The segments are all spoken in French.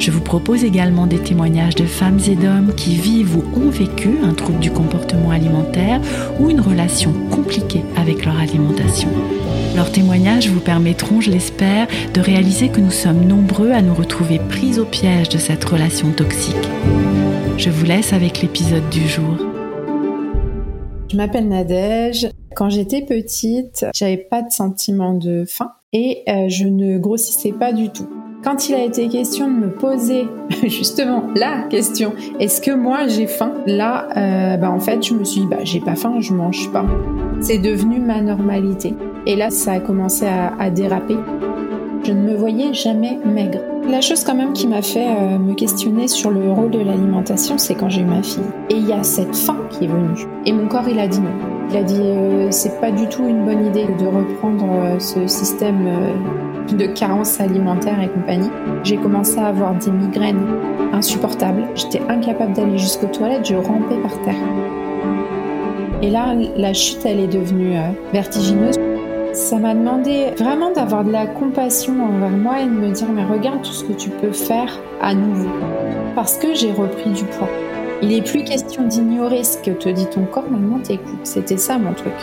Je vous propose également des témoignages de femmes et d'hommes qui vivent ou ont vécu un trouble du comportement alimentaire ou une relation compliquée avec leur alimentation. Leurs témoignages vous permettront, je l'espère, de réaliser que nous sommes nombreux à nous retrouver pris au piège de cette relation toxique. Je vous laisse avec l'épisode du jour. Je m'appelle Nadège. Quand j'étais petite, j'avais pas de sentiment de faim et euh, je ne grossissais pas du tout. Quand il a été question de me poser justement la question, est-ce que moi j'ai faim? Là, euh, bah en fait, je me suis dit, bah j'ai pas faim, je mange pas. C'est devenu ma normalité. Et là, ça a commencé à, à déraper. Je ne me voyais jamais maigre. La chose quand même qui m'a fait euh, me questionner sur le rôle de l'alimentation, c'est quand j'ai eu ma fille. Et il y a cette faim qui est venue. Et mon corps, il a dit non. Il a dit euh, c'est pas du tout une bonne idée de reprendre euh, ce système de carence alimentaire et compagnie. J'ai commencé à avoir des migraines insupportables. J'étais incapable d'aller jusqu'aux toilettes, je rampais par terre. Et là, la chute, elle est devenue vertigineuse. Ça m'a demandé vraiment d'avoir de la compassion envers moi et de me dire mais regarde tout ce que tu peux faire à nouveau. Parce que j'ai repris du poids. Il n'est plus question d'ignorer ce que te dit ton corps, maintenant t'écoutes. C'était ça mon truc.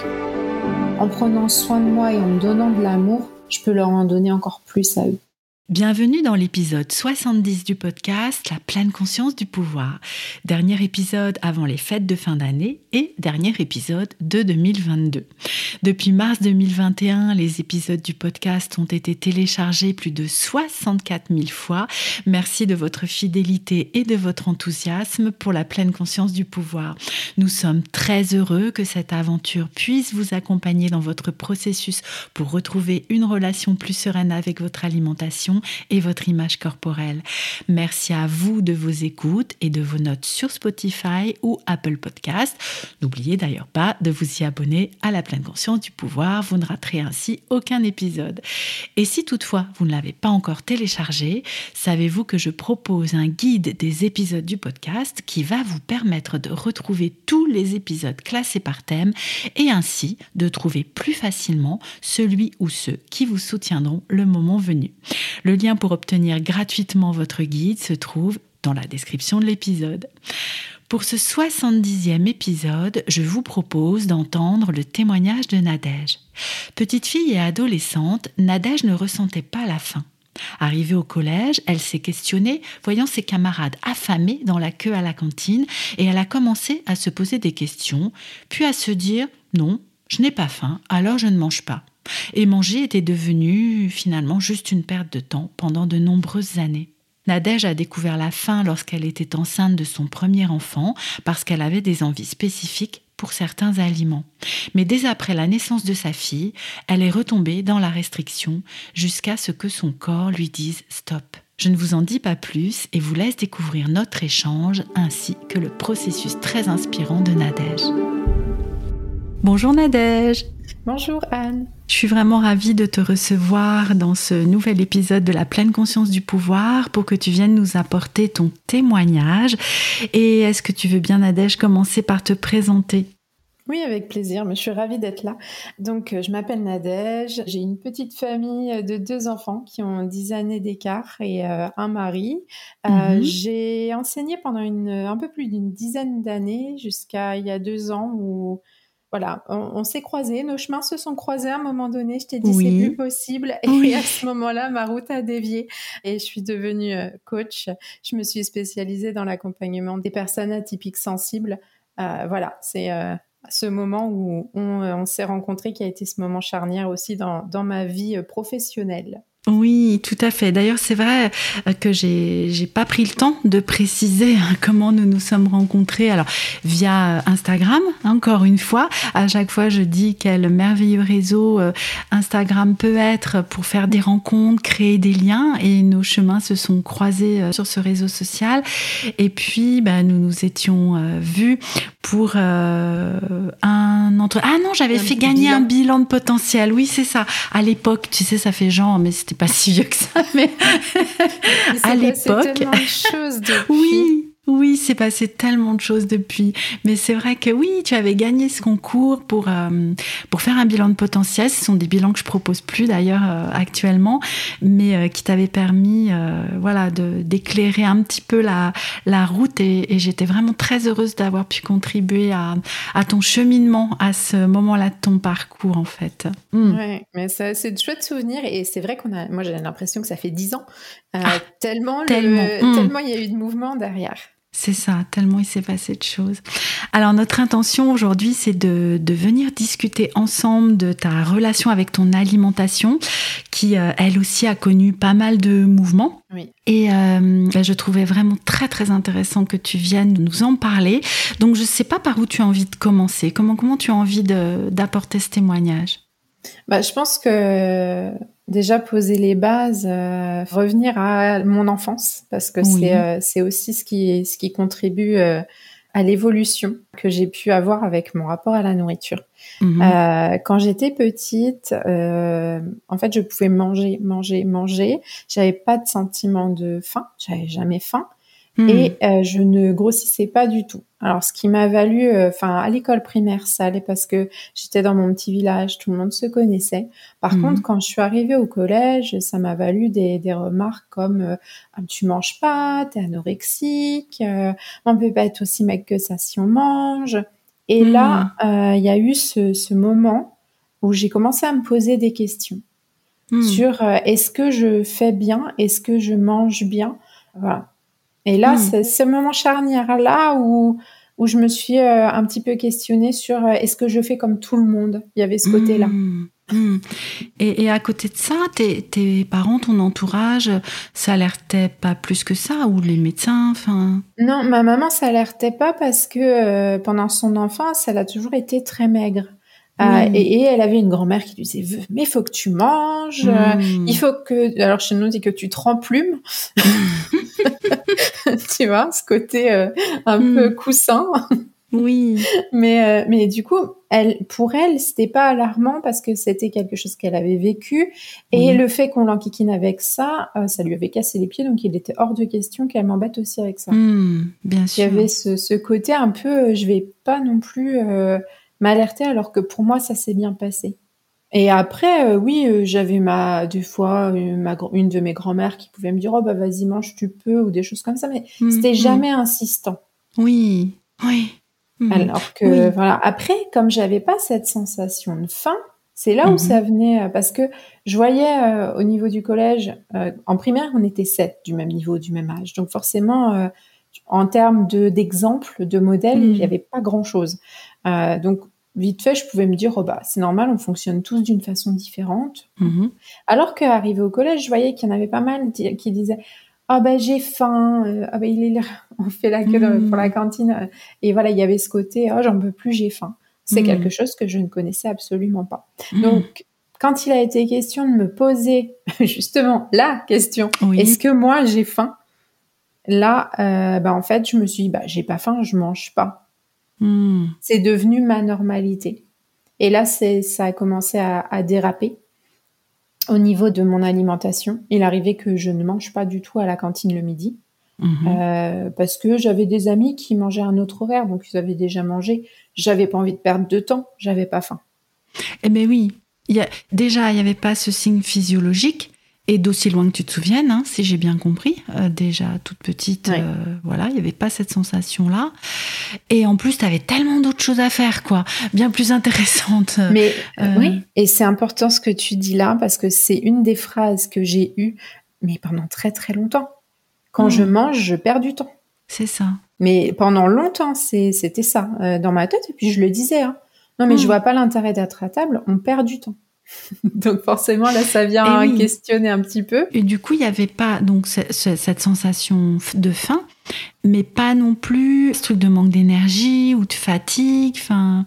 En prenant soin de moi et en me donnant de l'amour, je peux leur en donner encore plus à eux. Bienvenue dans l'épisode 70 du podcast La pleine conscience du pouvoir. Dernier épisode avant les fêtes de fin d'année et dernier épisode de 2022. Depuis mars 2021, les épisodes du podcast ont été téléchargés plus de 64 000 fois. Merci de votre fidélité et de votre enthousiasme pour la pleine conscience du pouvoir. Nous sommes très heureux que cette aventure puisse vous accompagner dans votre processus pour retrouver une relation plus sereine avec votre alimentation et votre image corporelle. Merci à vous de vos écoutes et de vos notes sur Spotify ou Apple Podcast. N'oubliez d'ailleurs pas de vous y abonner à la pleine conscience du pouvoir. Vous ne raterez ainsi aucun épisode. Et si toutefois vous ne l'avez pas encore téléchargé, savez-vous que je propose un guide des épisodes du podcast qui va vous permettre de retrouver tous les épisodes classés par thème et ainsi de trouver plus facilement celui ou ceux qui vous soutiendront le moment venu. Le lien pour obtenir gratuitement votre guide se trouve dans la description de l'épisode. Pour ce 70e épisode, je vous propose d'entendre le témoignage de Nadège. Petite fille et adolescente, Nadège ne ressentait pas la faim. Arrivée au collège, elle s'est questionnée, voyant ses camarades affamés dans la queue à la cantine, et elle a commencé à se poser des questions, puis à se dire Non, je n'ai pas faim, alors je ne mange pas. Et manger était devenu finalement juste une perte de temps pendant de nombreuses années. Nadège a découvert la faim lorsqu'elle était enceinte de son premier enfant parce qu'elle avait des envies spécifiques pour certains aliments. Mais dès après la naissance de sa fille, elle est retombée dans la restriction jusqu'à ce que son corps lui dise stop. Je ne vous en dis pas plus et vous laisse découvrir notre échange ainsi que le processus très inspirant de Nadège. Bonjour Nadège Bonjour Anne. Je suis vraiment ravie de te recevoir dans ce nouvel épisode de la pleine conscience du pouvoir pour que tu viennes nous apporter ton témoignage. Et est-ce que tu veux bien, Nadège, commencer par te présenter? Oui, avec plaisir. Je suis ravie d'être là. Donc, euh, je m'appelle Nadège. J'ai une petite famille de deux enfants qui ont 10 années d'écart et euh, un mari. Euh, mhm. J'ai enseigné pendant une, un peu plus d'une dizaine d'années jusqu'à il y a deux ans où voilà, on, s'est croisés, nos chemins se sont croisés à un moment donné. Je t'ai dit c'est plus possible et à ce moment-là, ma route a dévié et je suis devenue euh, coach. Je me suis spécialisée dans l'accompagnement des personnes atypiques sensibles. Euh, voilà, c'est euh, ce moment où on, s'est rencontrés qui a été ce moment charnière aussi dans, dans ma vie professionnelle. Oui, tout à fait. D'ailleurs, c'est vrai euh, que j'ai j'ai pas pris le temps de préciser hein, comment nous nous sommes rencontrés. Alors via Instagram, encore une fois. À chaque fois, je dis quel merveilleux réseau euh, Instagram peut être pour faire des rencontres, créer des liens. Et nos chemins se sont croisés euh, sur ce réseau social. Et puis, bah, nous nous étions vus pour un entre. Ah non, j'avais fait gagner un bilan de potentiel. Oui, c'est ça. À l'époque, tu sais, ça fait genre, mais c'était pas si vieux que ça, mais à l'époque. Oui, oui, c'est passé tellement de choses depuis. Mais c'est vrai que oui, tu avais gagné ce concours pour, euh, pour faire un bilan de potentiel. Ce sont des bilans que je propose plus d'ailleurs euh, actuellement, mais euh, qui t'avaient permis voilà, d'éclairer un petit peu la, la route. Et, j'étais vraiment très heureuse d'avoir pu contribuer à, à, ton cheminement à ce moment-là de ton parcours, en fait. Mm. Oui, mais c'est de chouettes souvenirs. Et c'est vrai qu'on a, moi j'ai l'impression que ça fait dix ans, ah, tellement, tellement. Mm. tellement il y a eu de mouvement derrière. C'est ça, tellement il s'est passé de choses. Alors notre intention aujourd'hui, c'est de, venir discuter ensemble de ta relation avec ton alimentation, qui euh, elle aussi a connu pas mal de mouvements. Oui. Et euh, je trouvais vraiment très très intéressant que tu viennes nous en parler. Donc je ne sais pas par où tu as envie de commencer. Comment comment tu as envie d'apporter ce témoignage? Bah, je pense que déjà poser les bases, euh, revenir à mon enfance, parce que c'est euh, c'est aussi ce qui, ce qui contribue euh, à l'évolution que j'ai pu avoir avec mon rapport à la nourriture. Mhm. quand j'étais petite, en fait, je pouvais manger, manger, manger. J'avais pas de sentiment de faim. J'avais jamais faim. Hmm. Et euh, je ne grossissais pas du tout. Alors, ce qui m'a valu, euh, enfin, à l'école primaire, ça allait parce que j'étais dans mon petit village, tout le monde se connaissait. Par hmm. contre, quand je suis arrivée au collège, ça m'a valu des, des, remarques comme euh, ah, tu manges pas, t'es anorexique, on peut pas être aussi mec que ça si on mange. Et hmm. là, il y a eu ce, ce moment où j'ai commencé à me poser des questions sur est-ce que je fais bien, est-ce que je mange bien, voilà. Et là, hmm. c'est ce moment charnière-là où, où je me suis euh, un petit peu questionnée sur euh, est-ce que je fais comme tout le monde? Il y avait ce côté-là. Hmm. Hmm. Et, à côté de ça, tes, tes, parents, ton entourage, ça alertait pas plus que ça? Ou les médecins enfin? Non, ma maman, ça alertait pas parce que euh, pendant son enfance, elle a toujours été très maigre. Et, elle avait une grand-mère qui lui disait mais faut que tu manges, il faut que alors chez nous on dit que tu te remplumes. tu vois, ce côté euh, un hmm. peu coussin. Oui. mais euh, mais du coup, elle pour elle, c'était pas alarmant parce que c'était quelque chose qu'elle avait vécu et le fait qu'on l'enquiquine avec ça, euh, ça lui avait cassé les pieds donc il était hors de question qu'elle m'embête aussi avec ça. Hmm, bien sûr. Il y avait ce, ce côté un peu je vais pas non plus m'alerter alors que pour moi ça s'est bien passé. Et après, euh, oui, euh, j'avais ma des fois une, ma, une de mes grand-mères qui pouvait me dire oh bah vas-y mange tu peux ou des choses comme ça, mais mmh, c'était mmh. jamais insistant. Oui, oui. Mmh. Alors que voilà, après comme j'avais pas cette sensation de faim, c'est là où ça venait euh, parce que je voyais au niveau du collège, en primaire on était sept du même niveau, du même âge, donc forcément en termes de d'exemple, de modèle, il n'y avait pas grand chose. Donc vite fait, je pouvais me dire, oh bah, c'est normal, on fonctionne tous d'une façon différente. Mm-hmm. Alors qu'arrivé au collège, je voyais qu'il y en avait pas mal qui disaient, ah ben j'ai faim, euh, ah ben il est là, on fait la queue pour la mm. cantine. Et voilà, il y avait ce côté, oh j'en peux plus, j'ai faim. C'est mm. quelque chose que je ne connaissais absolument pas. Mm. Donc, quand il a été question de me poser justement la question, est-ce que moi j'ai faim? Là, euh, bah, en fait, je me suis dit, bah j'ai pas faim, je mange pas. Hmm. C'est devenu ma normalité. Et là, c'est, ça a commencé à, déraper au niveau de mon alimentation. Il arrivait que je ne mange pas du tout à la cantine le midi. Mhm. Euh, parce que j'avais des amis qui mangeaient un autre horaire, donc ils avaient déjà mangé. J'avais pas envie de perdre de temps, j'avais pas faim. Eh bien oui, il y a, déjà il n'y avait pas ce signe physiologique, et d'aussi loin que tu te souviennes, hein, si j'ai bien compris, euh, déjà toute petite, euh, voilà, il n'y avait pas cette sensation-là. Et en plus, tu avais tellement d'autres choses à faire, quoi, bien plus intéressantes. Mais euh, oui, et c'est important ce que tu dis là, parce que c'est une des phrases que j'ai eues, mais pendant très très longtemps. Quand je hmm. mange, je perds du temps. C'est ça. Mais pendant longtemps, c'était ça dans ma tête, et puis je le disais. Hein. Non, mais je je hmm. vois pas l'intérêt d'être à table, on perd du temps. donc forcément là, ça vient Et oui. questionner un petit peu. Et du coup, il n'y avait pas donc ce- ce- cette sensation de faim, mais pas non plus ce truc de manque d'énergie ou de fatigue. Enfin,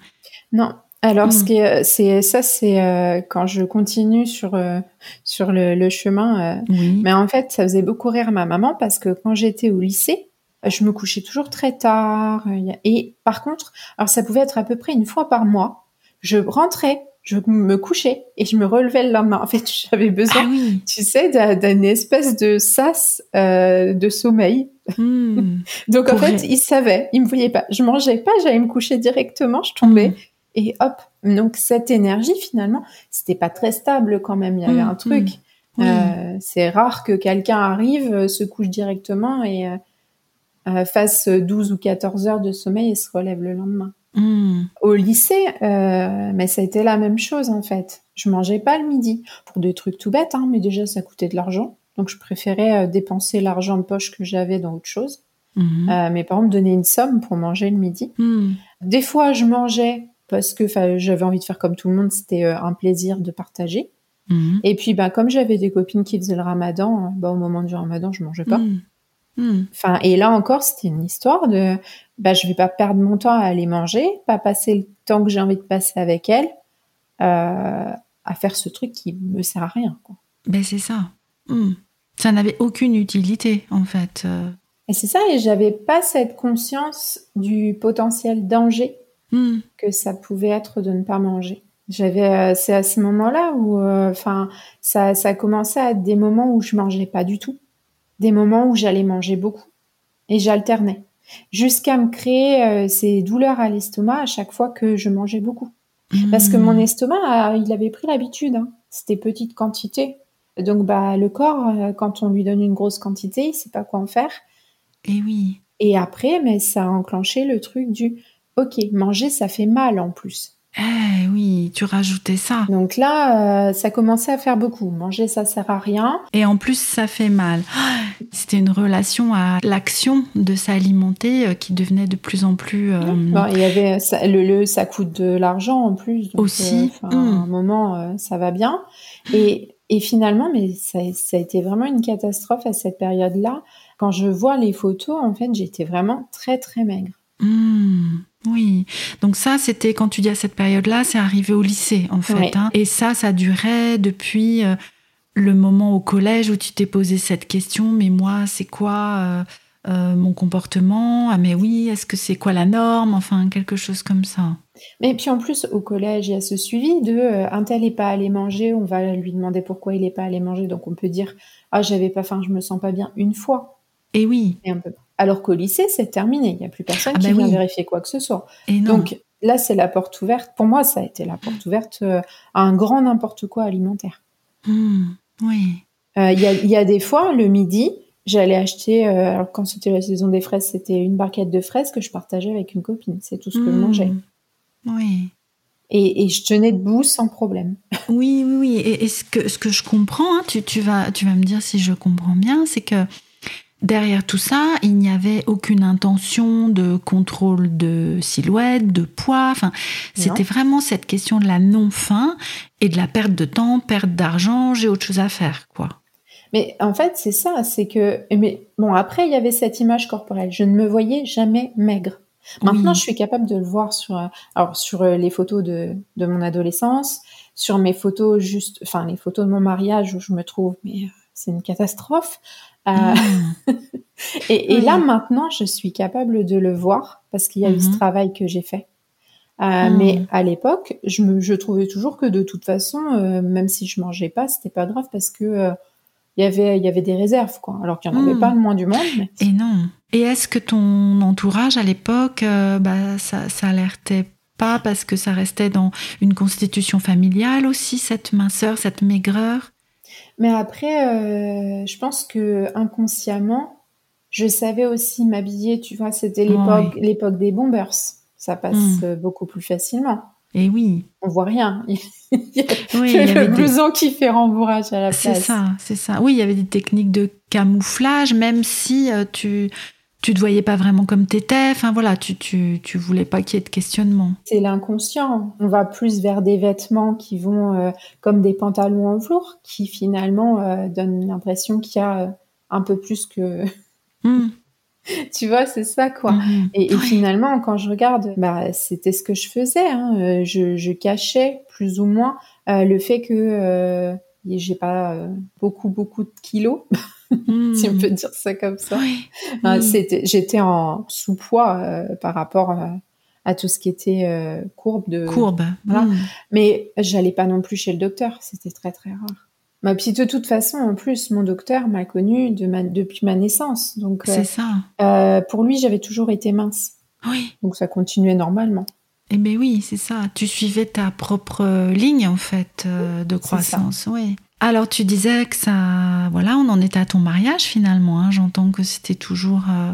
Non. Alors, ce qui est, c'est ça, c'est euh, quand je continue sur euh, sur le, le chemin. euh, oui. mais en fait, ça faisait beaucoup rire ma maman parce que quand j'étais au lycée, je me couchais toujours très tard. Et par contre, alors ça pouvait être à peu près une fois par mois. Je rentrais, je me couchais et je me relevais le lendemain. En fait, j'avais besoin, Ah oui. tu sais, d'un- d'une espèce de sas euh, de sommeil. Hmm. Donc en fait, ré- il savait, il me voyait pas. Je mangeais pas, j'allais me coucher directement, je tombais Mm. et hop. Donc cette énergie finalement, c'était pas très stable quand même. Il y avait Mm, un truc. Euh, c'est rare que quelqu'un arrive, euh, se couche directement et euh, fasse 12 ou 14 heures de sommeil et se relève le lendemain. Au lycée, euh, mais ça a été la même chose en fait. Je mangeais pas le midi pour des trucs tout bêtes, hein, mais déjà ça coûtait de l'argent. Donc je préférais euh, dépenser l'argent de poche que j'avais dans autre chose. Mhm. Euh, mes parents me donnaient une somme pour manger le midi. Hmm. Des fois, je mangeais parce que j'avais envie de faire comme tout le monde, c'était euh, un plaisir de partager. Mhm. Et puis, bah, comme j'avais des copines qui faisaient le ramadan, bah, au moment du ramadan, je mangeais pas. Hmm. Hmm. Enfin, et là encore, c'était une histoire de, bah, je vais pas perdre mon temps à aller manger, pas passer le temps que j'ai envie de passer avec elle, euh, à faire ce truc qui me sert à rien, quoi. Ben c'est ça. Hmm. Ça n'avait aucune utilité en fait. Euh, Et c'est ça, et j'avais pas cette conscience du potentiel danger hmm. que ça pouvait être de ne pas manger. J'avais, euh, c'est à ce moment-là où, enfin, ça, ça a commencé à être des moments où je mangeais pas du tout, des moments où j'allais manger beaucoup, et j'alternais, jusqu'à me créer euh, ces douleurs à l'estomac à chaque fois que je mangeais beaucoup, parce que mon Hmm. estomac, euh, il avait pris l'habitude, hein. c'était petite quantité, donc bah le corps, euh, quand on lui donne une grosse quantité, il sait pas quoi en faire, Et oui. et après, mais ça a enclenché le truc du, ok, manger ça fait mal en plus. Eh oui, tu rajoutais ça. Donc là, euh, ça commençait à faire beaucoup. Manger, ça sert à rien. Et en plus, ça fait mal. Ah, C'était une relation à l'action de s'alimenter euh, qui devenait de plus en plus. euh, Bon, il y avait ça, le, le- ça coûte de l'argent en plus. donc, Aussi. À un moment, euh, ça va bien. Et, et finalement, mais ça, ça a été vraiment une catastrophe à cette période-là. Quand je vois les photos, en fait, j'étais vraiment très très maigre. hmm, oui. Donc ça, c'était quand tu dis à cette période-là, c'est arrivé au lycée en fait. Hein. Et ça, ça durait depuis euh, le moment au collège où tu t'es posé cette question. Mais moi, c'est quoi euh, euh, mon comportement? Ah mais oui, est-ce que c'est quoi la norme? Enfin, quelque chose comme ça. Mais puis en plus, au collège, il y a ce suivi de euh, un tel n'est pas allé manger, on va lui demander pourquoi il n'est pas allé manger. Donc on peut dire ah j'avais pas faim, je me sens pas bien une fois. Et oui. Et un peu. Alors qu'au lycée, c'est terminé. Il n'y a plus personne Ah qui bah vient oui. vérifier quoi que ce soit. Et. Donc là, c'est la porte ouverte. Pour moi, ça a été la porte ouverte euh, à un grand n'importe quoi alimentaire. Hmm, oui. Euh, Il y, a, il y a des fois, le midi, j'allais acheter, euh, alors quand c'était la saison des fraises, c'était une barquette de fraises que je partageais avec une copine. C'est tout ce que je Hmm, mangeais. Oui. Et, et je tenais debout sans problème. Oui, oui, oui. Et, et ce, que, ce que je comprends, hein, tu, tu, vas, tu vas me dire si je comprends bien, c'est que derrière tout ça, il n'y avait aucune intention de contrôle de silhouette, de poids. Enfin, c'était vraiment cette question de la non-faim et de la perte de temps, perte d'argent. J'ai autre chose à faire, quoi. Mais en fait, c'est ça, c'est que. Mais bon, après, il y avait cette image corporelle. Je ne me voyais jamais maigre. Maintenant, Oui. je suis capable de le voir sur, euh, alors sur euh, les photos de, de mon adolescence, sur mes photos juste, enfin les photos de mon mariage où je me trouve, mais euh, c'est une catastrophe. Euh, et, et Oui. là maintenant, je suis capable de le voir parce qu'il y a eu ce Mhm. travail que j'ai fait. Euh, Mhm. Mais à l'époque, je, me, je trouvais toujours que de toute façon, euh, même si je mangeais pas, c'était pas grave parce que il y avait il y avait des réserves quoi. Alors qu'il y en avait Mhm. pas le moins du monde. Mais... Et non. Et est-ce que ton entourage à l'époque, bah, ça, ça alertait pas parce que ça restait dans une constitution familiale aussi, cette minceur, cette maigreur? Mais après, euh, je pense que inconsciemment, je savais aussi m'habiller. Tu vois, c'était l'époque l'époque des bombers. Ça passe Mm. beaucoup plus facilement. Et oui, On voit rien. Il y a oui, il y que avait le des- blouson qui fait rembourrage à la C'est place. ça, c'est ça. Oui, il y avait des techniques de camouflage, même si euh, tu tu te voyais pas vraiment comme t'étais. Enfin voilà, tu, tu, tu voulais pas qu'il y ait de questionnement. C'est l'inconscient. On va plus vers des vêtements qui vont euh, comme des pantalons en velours, qui finalement euh, donnent l'impression qu'il y a euh, un peu plus que. Hmm. tu vois, c'est ça quoi. Mhm. Et, finalement, quand je regarde, bah, c'était ce que je faisais. Hein. Euh, Je, je cachais plus ou moins euh, le fait que euh, j'ai pas euh, beaucoup beaucoup de kilos, Hmm. si on peut dire ça comme ça. Oui. Euh, c'était, j'étais en sous-poids euh, par rapport euh, à tout ce qui était euh, courbe de. Courbe. Voilà. Hmm. Mais j'allais pas non plus chez le docteur, c'était très très rare. Bah, puis de toute façon, en plus, mon docteur m'a connue de ma- depuis ma naissance, donc C'est ça. pour lui, j'avais toujours été mince, Oui. donc ça continuait normalement. Eh bien oui, c'est ça. Tu suivais ta propre ligne, en fait, de croissance. Oui. Alors, tu disais que ça... Voilà, on en était à ton mariage, finalement. hein. J'entends que c'était toujours euh,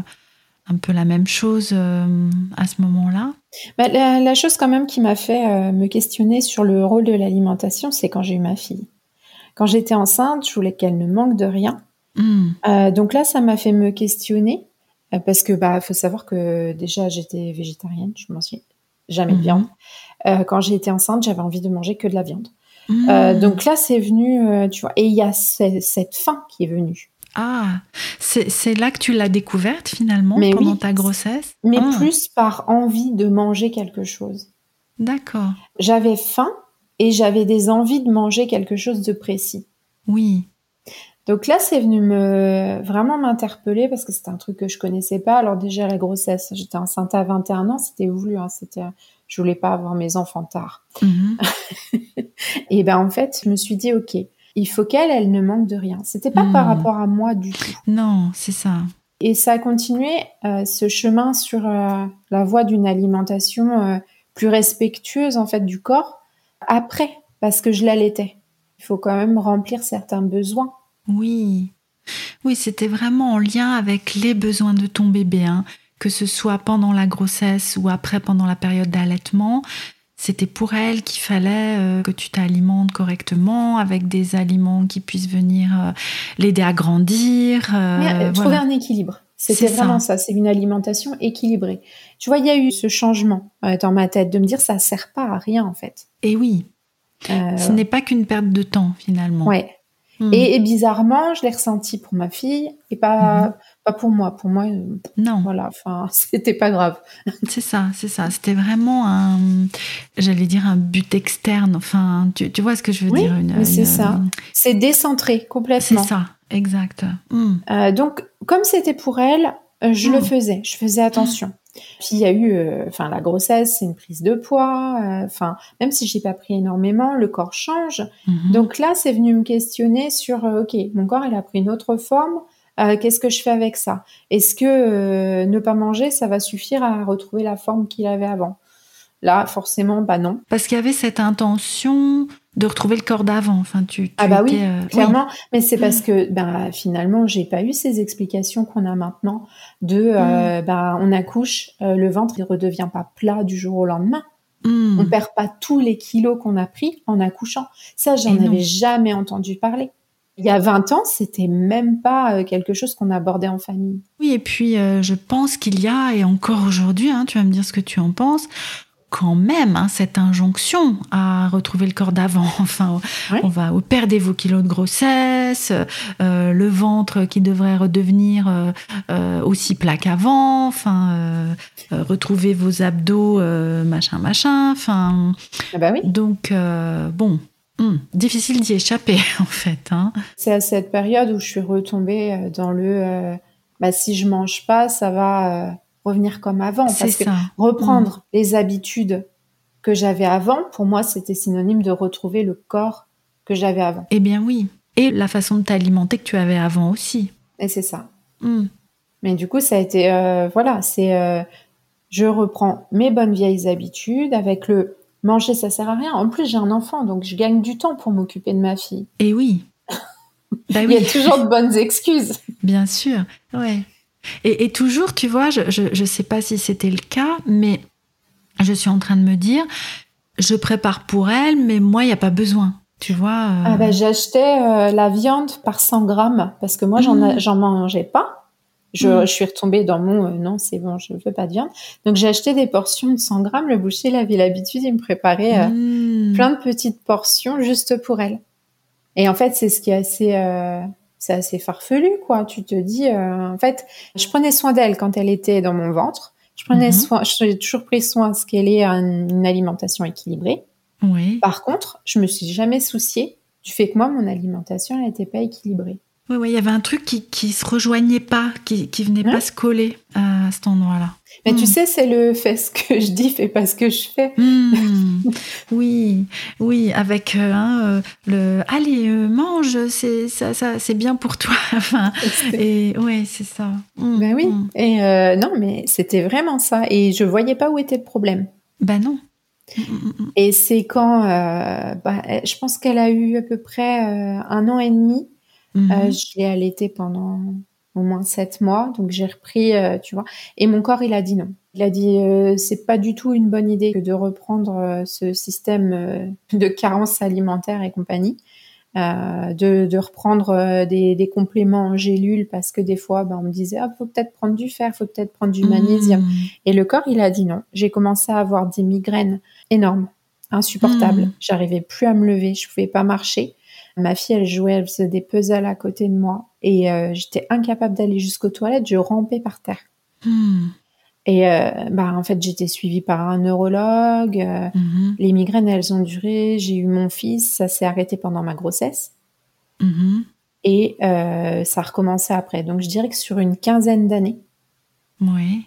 un peu la même chose euh, à ce moment-là. Bah, la, la chose quand même qui m'a fait euh, me questionner sur le rôle de l'alimentation, c'est quand j'ai eu ma fille. Quand j'étais enceinte, je voulais qu'elle ne manque de rien. Hmm. Donc là, ça m'a fait me questionner parce que bah faut savoir que déjà j'étais végétarienne, je mangeais jamais de Mhm. viande. Quand j'ai été enceinte, j'avais envie de manger que de la viande. Hmm. Euh, donc là, c'est venu, euh, tu vois, et il y a ce- cette faim qui est venue. Ah, c'est c'est là que tu l'as découverte, finalement, Mais pendant oui. ta grossesse? Mais Ah, plus par envie de manger quelque chose. D'accord. J'avais faim et j'avais des envies de manger quelque chose de précis. Oui. Donc là, c'est venu me vraiment m'interpeller parce que c'était un truc que je connaissais pas. Alors déjà la grossesse, j'étais enceinte à 21 ans, c'était voulu. Hein, c'était, je voulais pas avoir mes enfants tard. Mhm. Et ben en fait, je me suis dit ok, il faut qu'elle, elle ne manque de rien. C'était pas Hmm. par rapport à moi du tout. Non, c'est ça. Et ça a continué euh, ce chemin sur euh, la voie d'une alimentation euh, plus respectueuse en fait du corps après, parce que je l'allaitais. Il faut quand même remplir certains besoins. Oui. Oui, c'était vraiment en lien avec les besoins de ton bébé, hein. Que ce soit pendant la grossesse ou après pendant la période d'allaitement. C'était pour elle qu'il fallait euh, que tu t'alimentes correctement avec des aliments qui puissent venir euh, l'aider à grandir. euh, Mais, trouver un équilibre. C'était vraiment ça, c'est une alimentation équilibrée. Tu vois, il y a eu ce changement dans ma tête de me dire ça sert pas à rien en fait. Et oui, ce n'est pas qu'une perte de temps finalement. ouais. Hmm. Et, et bizarrement, je l'ai ressenti pour ma fille et pas Mhm. pas pour moi. Pour moi, euh, Non. voilà, enfin, c'était pas grave. C'est ça, c'est ça. C'était vraiment un, j'allais dire un but externe. Enfin, tu, tu vois ce que je veux Oui, dire une- c'est une- ça. C'est décentré C'est complètement. ça, exact. Hmm. Euh, donc, comme c'était pour elle, euh, je Mm. le faisais, je faisais attention. Puis il y a eu, euh, enfin la grossesse, c'est une prise de poids. euh, Enfin, même si j'ai pas pris énormément, le corps change. Mhm. Donc là, c'est venu me questionner sur, euh, ok, mon corps il a pris une autre forme. euh, Qu'est-ce que je fais avec ça? Est-ce que euh, ne pas manger, ça va suffire à retrouver la forme qu'il avait avant? Là, forcément, bah non. Parce qu'il y avait cette intention de retrouver le corps d'avant. Enfin, tu, tu Ah bah oui, euh, clairement. Mais c'est parce que ben finalement, j'ai pas eu ces explications qu'on a maintenant de euh, ben on accouche, euh, le ventre il redevient pas plat du jour au lendemain. Hmm. On perd pas tous les kilos qu'on a pris en accouchant. Ça, j'en avais jamais entendu parler. Il y a 20 ans, c'était même pas quelque chose qu'on abordait en famille. Oui, et puis je pense qu'il y a, et encore aujourd'hui, hein, tu vas me dire ce que tu en penses, quand même hein, cette injonction à retrouver le corps d'avant. Enfin, on va perdre vos kilos de grossesse, euh, le ventre qui devrait redevenir euh, euh, aussi plat qu'avant, enfin, euh, retrouver vos abdos, machin, machin. Enfin, Ah bah oui. donc bon, hum, difficile d'y échapper en fait. Hein. C'est à cette période où je suis retombée dans le bah si je mange pas, ça va revenir comme avant C'est que ça. reprendre les habitudes que j'avais avant, pour moi, c'était synonyme de retrouver le corps que j'avais avant. Eh bien oui. Et la façon de t'alimenter que tu avais avant aussi. Et c'est ça. Hum. Mais du coup, ça a été, euh, voilà, c'est, euh, je reprends mes bonnes vieilles habitudes avec le manger, ça sert à rien. En plus, j'ai un enfant, donc je gagne du temps pour m'occuper de ma fille. Et oui. Bah Il y oui, a toujours de bonnes excuses. bien sûr. Ouais. Et, et toujours, tu vois, je, je, je sais pas si c'était le cas, mais je suis en train de me dire, je prépare pour elle, mais moi, il n'y a pas besoin. Tu vois euh, Ah bah, j'achetais euh, la viande par 100 grammes parce que moi, Mhm. j'en mangeais pas. Je, Mm. je suis retombée dans mon euh, non, c'est bon, je veux pas de viande. Donc j'ai acheté des portions de 100 grammes. Le boucher il avait l'habitude, il me préparait euh, Mm. plein de petites portions juste pour elle. Et en fait, c'est ce qui est assez, c'est assez farfelu, quoi. Tu te dis, euh, en fait, je prenais soin d'elle quand elle était dans mon ventre. Je prenais Mhm. soin, j'ai toujours pris soin à ce qu'elle ait un- une alimentation équilibrée. Oui. Par contre, je me suis jamais souciée du fait que moi, mon alimentation, n'était pas équilibrée. Oui, oui, il y avait un truc qui, qui se rejoignait pas, qui, qui venait Ouais. pas se coller à cet endroit-là. Mais tu sais, c'est le fais ce que je dis, fais pas ce que je fais. Mm. oui, oui, avec euh, hein, euh, le allez euh, mange, c'est ça, ça c'est bien pour toi. enfin, et ouais, c'est ça. Mm, Ben oui. Et euh, non, mais c'était vraiment ça. Et je voyais pas où était le problème. Ben non. Et c'est quand, euh, bah, je pense qu'elle a eu à peu près un an et demi. Mhm. Euh, je l'ai allaitée pendant au moins sept mois, donc j'ai repris, euh, tu vois. Et mon corps, il a dit non. Il a dit euh, c'est pas du tout une bonne idée que de reprendre euh, ce système euh, de carence alimentaire et compagnie. Euh, de, de reprendre euh, des, des compléments en gélules parce que des fois ben, on me disait ah faut peut-être prendre du fer faut peut-être prendre du magnésium Mm. et le corps, il a dit non. J'ai commencé à avoir des migraines énormes, insupportables. Mm. J'arrivais plus à me lever, je pouvais pas marcher. Ma fille, elle jouait, elle faisait des puzzles à côté de moi et euh, j'étais incapable d'aller jusqu'aux toilettes. Je rampais par terre. Mm. Et euh, bah en fait, j'étais suivie par un neurologue. euh, Mhm. les migraines, elles ont duré. J'ai eu mon fils, ça s'est arrêté pendant ma grossesse Mhm. et ça a recommencé après. Donc je dirais que sur une quinzaine d'années, Oui.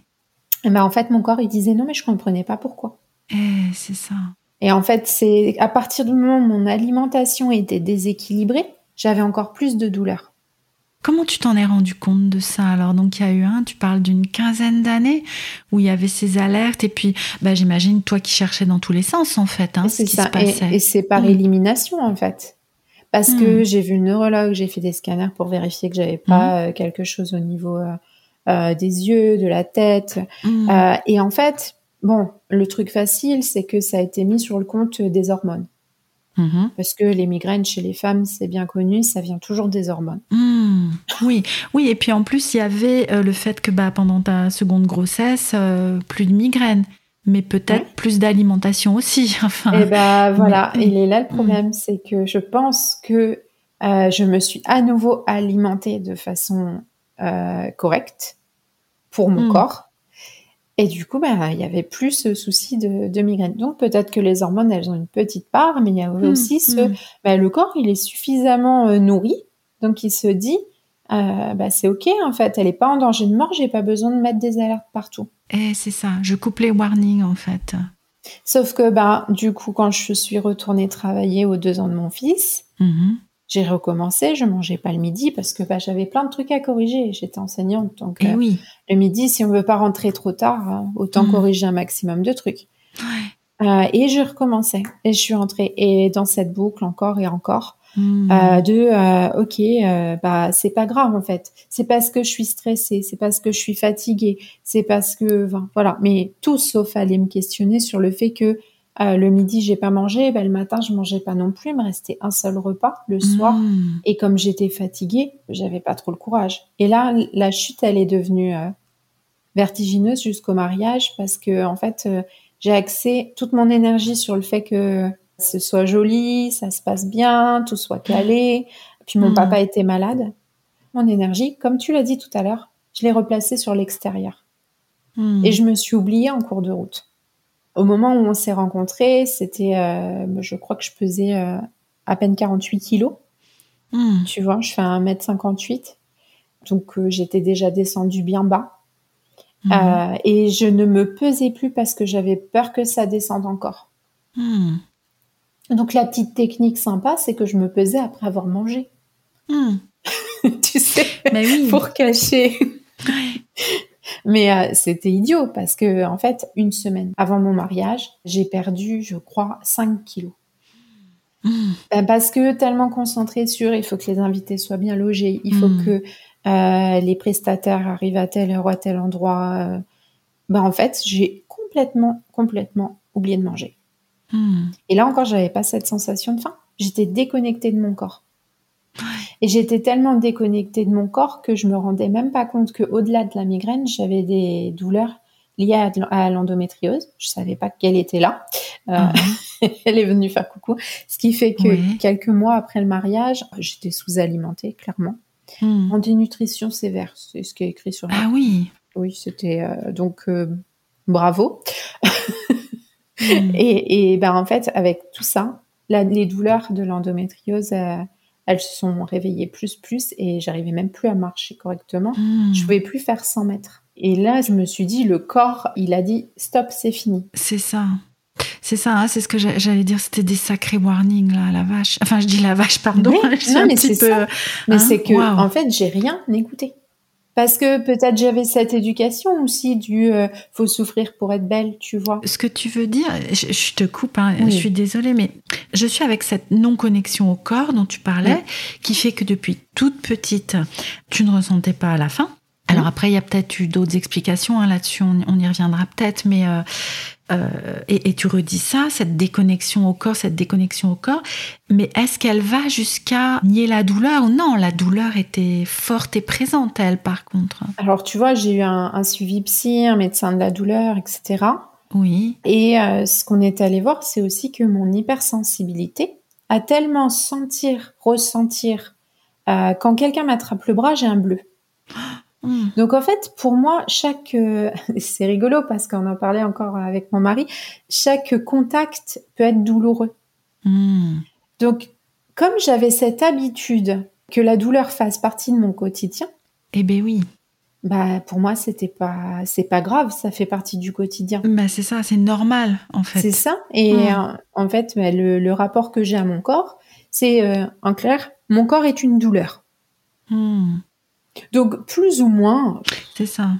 ben, en fait, mon corps, il disait non, mais je comprenais pas pourquoi. Eh, c'est ça. Et en fait, c'est à partir du moment où mon alimentation était déséquilibrée, j'avais encore plus de douleurs. Comment tu t'en es rendu compte de ça alors? Donc il y a eu un, tu parles d'une quinzaine d'années où il y avait ces alertes et puis bah, j'imagine toi qui cherchais dans tous les sens en fait hein, ce qui ça. se passait. Et, et c'est par Mm. élimination en fait. Parce Mm. que j'ai vu le neurologue, j'ai fait des scanners pour vérifier que j'avais Mm. pas euh, quelque chose au niveau euh, euh, des yeux, de la tête. Mm. Euh, et en fait, bon, le truc facile, c'est que ça a été mis sur le compte des hormones. Mhm. Parce que les migraines chez les femmes, c'est bien connu, ça vient toujours des hormones. Mm. Oui, oui, et puis en plus il y avait euh, le fait que bah, pendant ta seconde grossesse, euh, plus de migraines, mais peut-être Ouais. plus d'alimentation aussi. Enfin, Et ben voilà, mais- il est là le problème, c'est que je pense que euh, je me suis à nouveau alimentée de façon correcte pour mon Mm. corps. Et du coup, ben, il y avait plus ce souci de, de migraine. Donc peut-être que les hormones, elles ont une petite part, mais il y a Mm, aussi ce, mm. ben, le corps, il est suffisamment euh, nourri, donc il se dit, euh, ben, c'est ok en fait, elle est pas en danger de mort, j'ai pas besoin de mettre des alertes partout. Eh, c'est ça, je coupe les warnings en fait. Sauf que du coup, quand je suis retournée travailler aux deux ans de mon fils, Mhm. J'ai recommencé, je mangeais pas le midi parce que bah, j'avais plein de trucs à corriger. J'étais enseignante, donc Et euh, oui, le midi, si on veut pas rentrer trop tard, hein, autant Mm. corriger un maximum de trucs. Ouais. Euh, et je recommençais, et je suis rentrée, et dans cette boucle encore et encore, Mm. euh, de euh, ok, euh, bah c'est pas grave en fait, c'est parce que je suis stressée, c'est parce que je suis fatiguée, c'est parce que, enfin, voilà, mais tout sauf aller me questionner sur le fait que euh, le midi j'ai pas mangé, bah, le matin je mangeais pas non plus, il me restait un seul repas le soir. Mm. Et comme j'étais fatiguée, j'avais pas trop le courage. Et là, la chute, elle est devenue euh, vertigineuse jusqu'au mariage parce que en fait, euh, j'ai axé toute mon énergie sur le fait que ce soit joli, ça se passe bien, tout soit calé. Puis mon Mm. papa était malade. Mon énergie, comme tu l'as dit tout à l'heure, je l'ai replacée sur l'extérieur. Mm. Et je me suis oubliée en cours de route. Au moment où on s'est rencontrés, c'était, euh, je crois que je pesais euh, à peine 48 kilos. Mm. Tu vois, je fais 1m58. Donc euh, j'étais déjà descendue bien bas. Euh, et je ne me pesais plus parce que j'avais peur que ça descende encore. Mm. Donc la petite technique sympa, c'est que je me pesais après avoir mangé. Tu sais, Mais oui. pour cacher. Mais euh, c'était idiot parce que en fait, une semaine avant mon mariage, j'ai perdu, je crois, 5 kilos. Mm. Ben, parce que tellement concentré sur il faut que les invités soient bien logés, il faut Mm. que euh, les prestataires arrivent à telle heure ou à tel endroit. euh, ben, en fait, j'ai complètement, complètement oublié de manger. Mm. Et là encore, j'avais pas cette sensation de faim. J'étais déconnectée de mon corps. Et j'étais tellement déconnectée de mon corps que je me rendais même pas compte que au-delà de la migraine, j'avais des douleurs liées à, l'endométriose. Je savais pas qu'elle était là. Euh, ah elle est venue faire coucou. Ce qui fait que quelques mois après le mariage, j'étais sous-alimentée, clairement. Hmm. En dénutrition sévère, c'est ce qui est écrit sur. Ah oui. Oui, c'était euh, donc euh, bravo. Hmm. et, et ben en fait, avec tout ça, les douleurs de l'endométriose, elles se sont réveillées plus plus et j'arrivais même plus à marcher correctement. Hmm. Je pouvais plus faire 100 mètres. Et là, je me suis dit, le corps, il a dit stop, c'est fini. C'est ça. C'est ça, hein, c'est ce que j'allais dire, c'était des sacrés warnings là, la vache. Enfin, je dis la vache, pardon. non, mais c'est ça. Mais hein, c'est que, en fait, j'ai rien écouté. Parce que peut-être j'avais cette éducation aussi du euh, faut souffrir pour être belle, tu vois. Ce que tu veux dire, je, te coupe, hein, je suis désolée, mais je suis avec cette non-connexion au corps dont tu parlais, qui fait que depuis toute petite, tu ne ressentais pas à la faim. Alors après, il y a peut-être eu d'autres explications hein, là-dessus, on, y reviendra peut-être, mais euh, euh, et, tu redis ça, cette déconnexion au corps, cette déconnexion au corps, mais est-ce qu'elle va jusqu'à nier la douleur Non, la douleur était forte et présente, elle, par contre. Alors tu vois, j'ai eu un, suivi psy, un médecin de la douleur, etc. Oui. Et euh, ce qu'on est allé voir, c'est aussi que mon hypersensibilité a tellement sentir, ressentir, quand quelqu'un m'attrape le bras, j'ai un bleu. Hmm. Donc en fait, pour moi, chaque euh, c'est rigolo parce qu'on en parlait encore avec mon mari, chaque contact peut être douloureux. Hmm. Donc comme j'avais cette habitude que la douleur fasse partie de mon quotidien, eh ben oui. Bah pour moi c'était pas c'est pas grave, ça fait partie du quotidien. Bah c'est ça, c'est normal en fait. C'est ça. Et hmm. euh, en fait, bah, le, rapport que j'ai à mon corps, c'est euh, en clair, mon corps est une douleur. Donc, plus ou moins. C'est ça.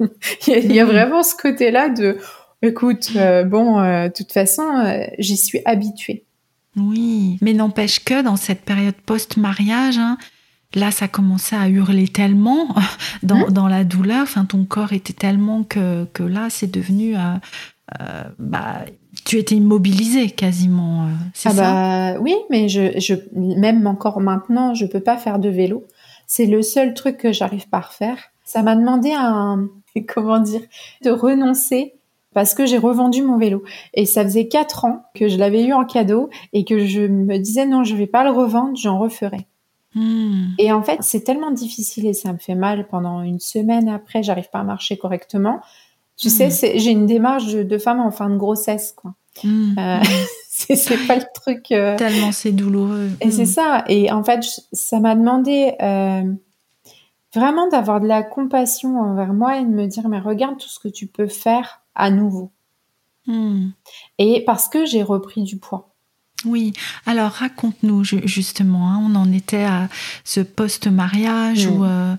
il, y a, vraiment ce côté-là de, écoute, euh, bon, euh, de toute façon, euh, j'y suis habituée. Oui, mais n'empêche que dans cette période post-mariage, hein, là, ça commençait à hurler tellement dans, hein? dans la douleur. Enfin, ton corps était tellement que, que là, c'est devenu. bah, tu étais immobilisée quasiment. c'est ah ça? bah, oui, mais je, je, même encore maintenant, je peux pas faire de vélo. C'est le seul truc que j'arrive pas à refaire. Ça m'a demandé un, comment dire, de renoncer parce que j'ai revendu mon vélo. Et ça faisait quatre ans que je l'avais eu en cadeau et que je me disais non, je vais pas le revendre, j'en referai. Hmm. Et en fait, c'est tellement difficile et ça me fait mal pendant une semaine après, j'arrive pas à marcher correctement. Tu sais, hmm. j'ai une démarche de, femme en fin de grossesse, quoi. Hmm. Euh, c'est pas le truc. Euh, Tellement c'est douloureux. Et c'est mm. ça. Et en fait, ça m'a demandé euh, vraiment d'avoir de la compassion envers moi et de me dire mais regarde tout ce que tu peux faire à nouveau. Mm. Et parce que j'ai repris du poids. Oui, alors raconte-nous justement, hein, on en était à ce post-mariage mm. ou euh,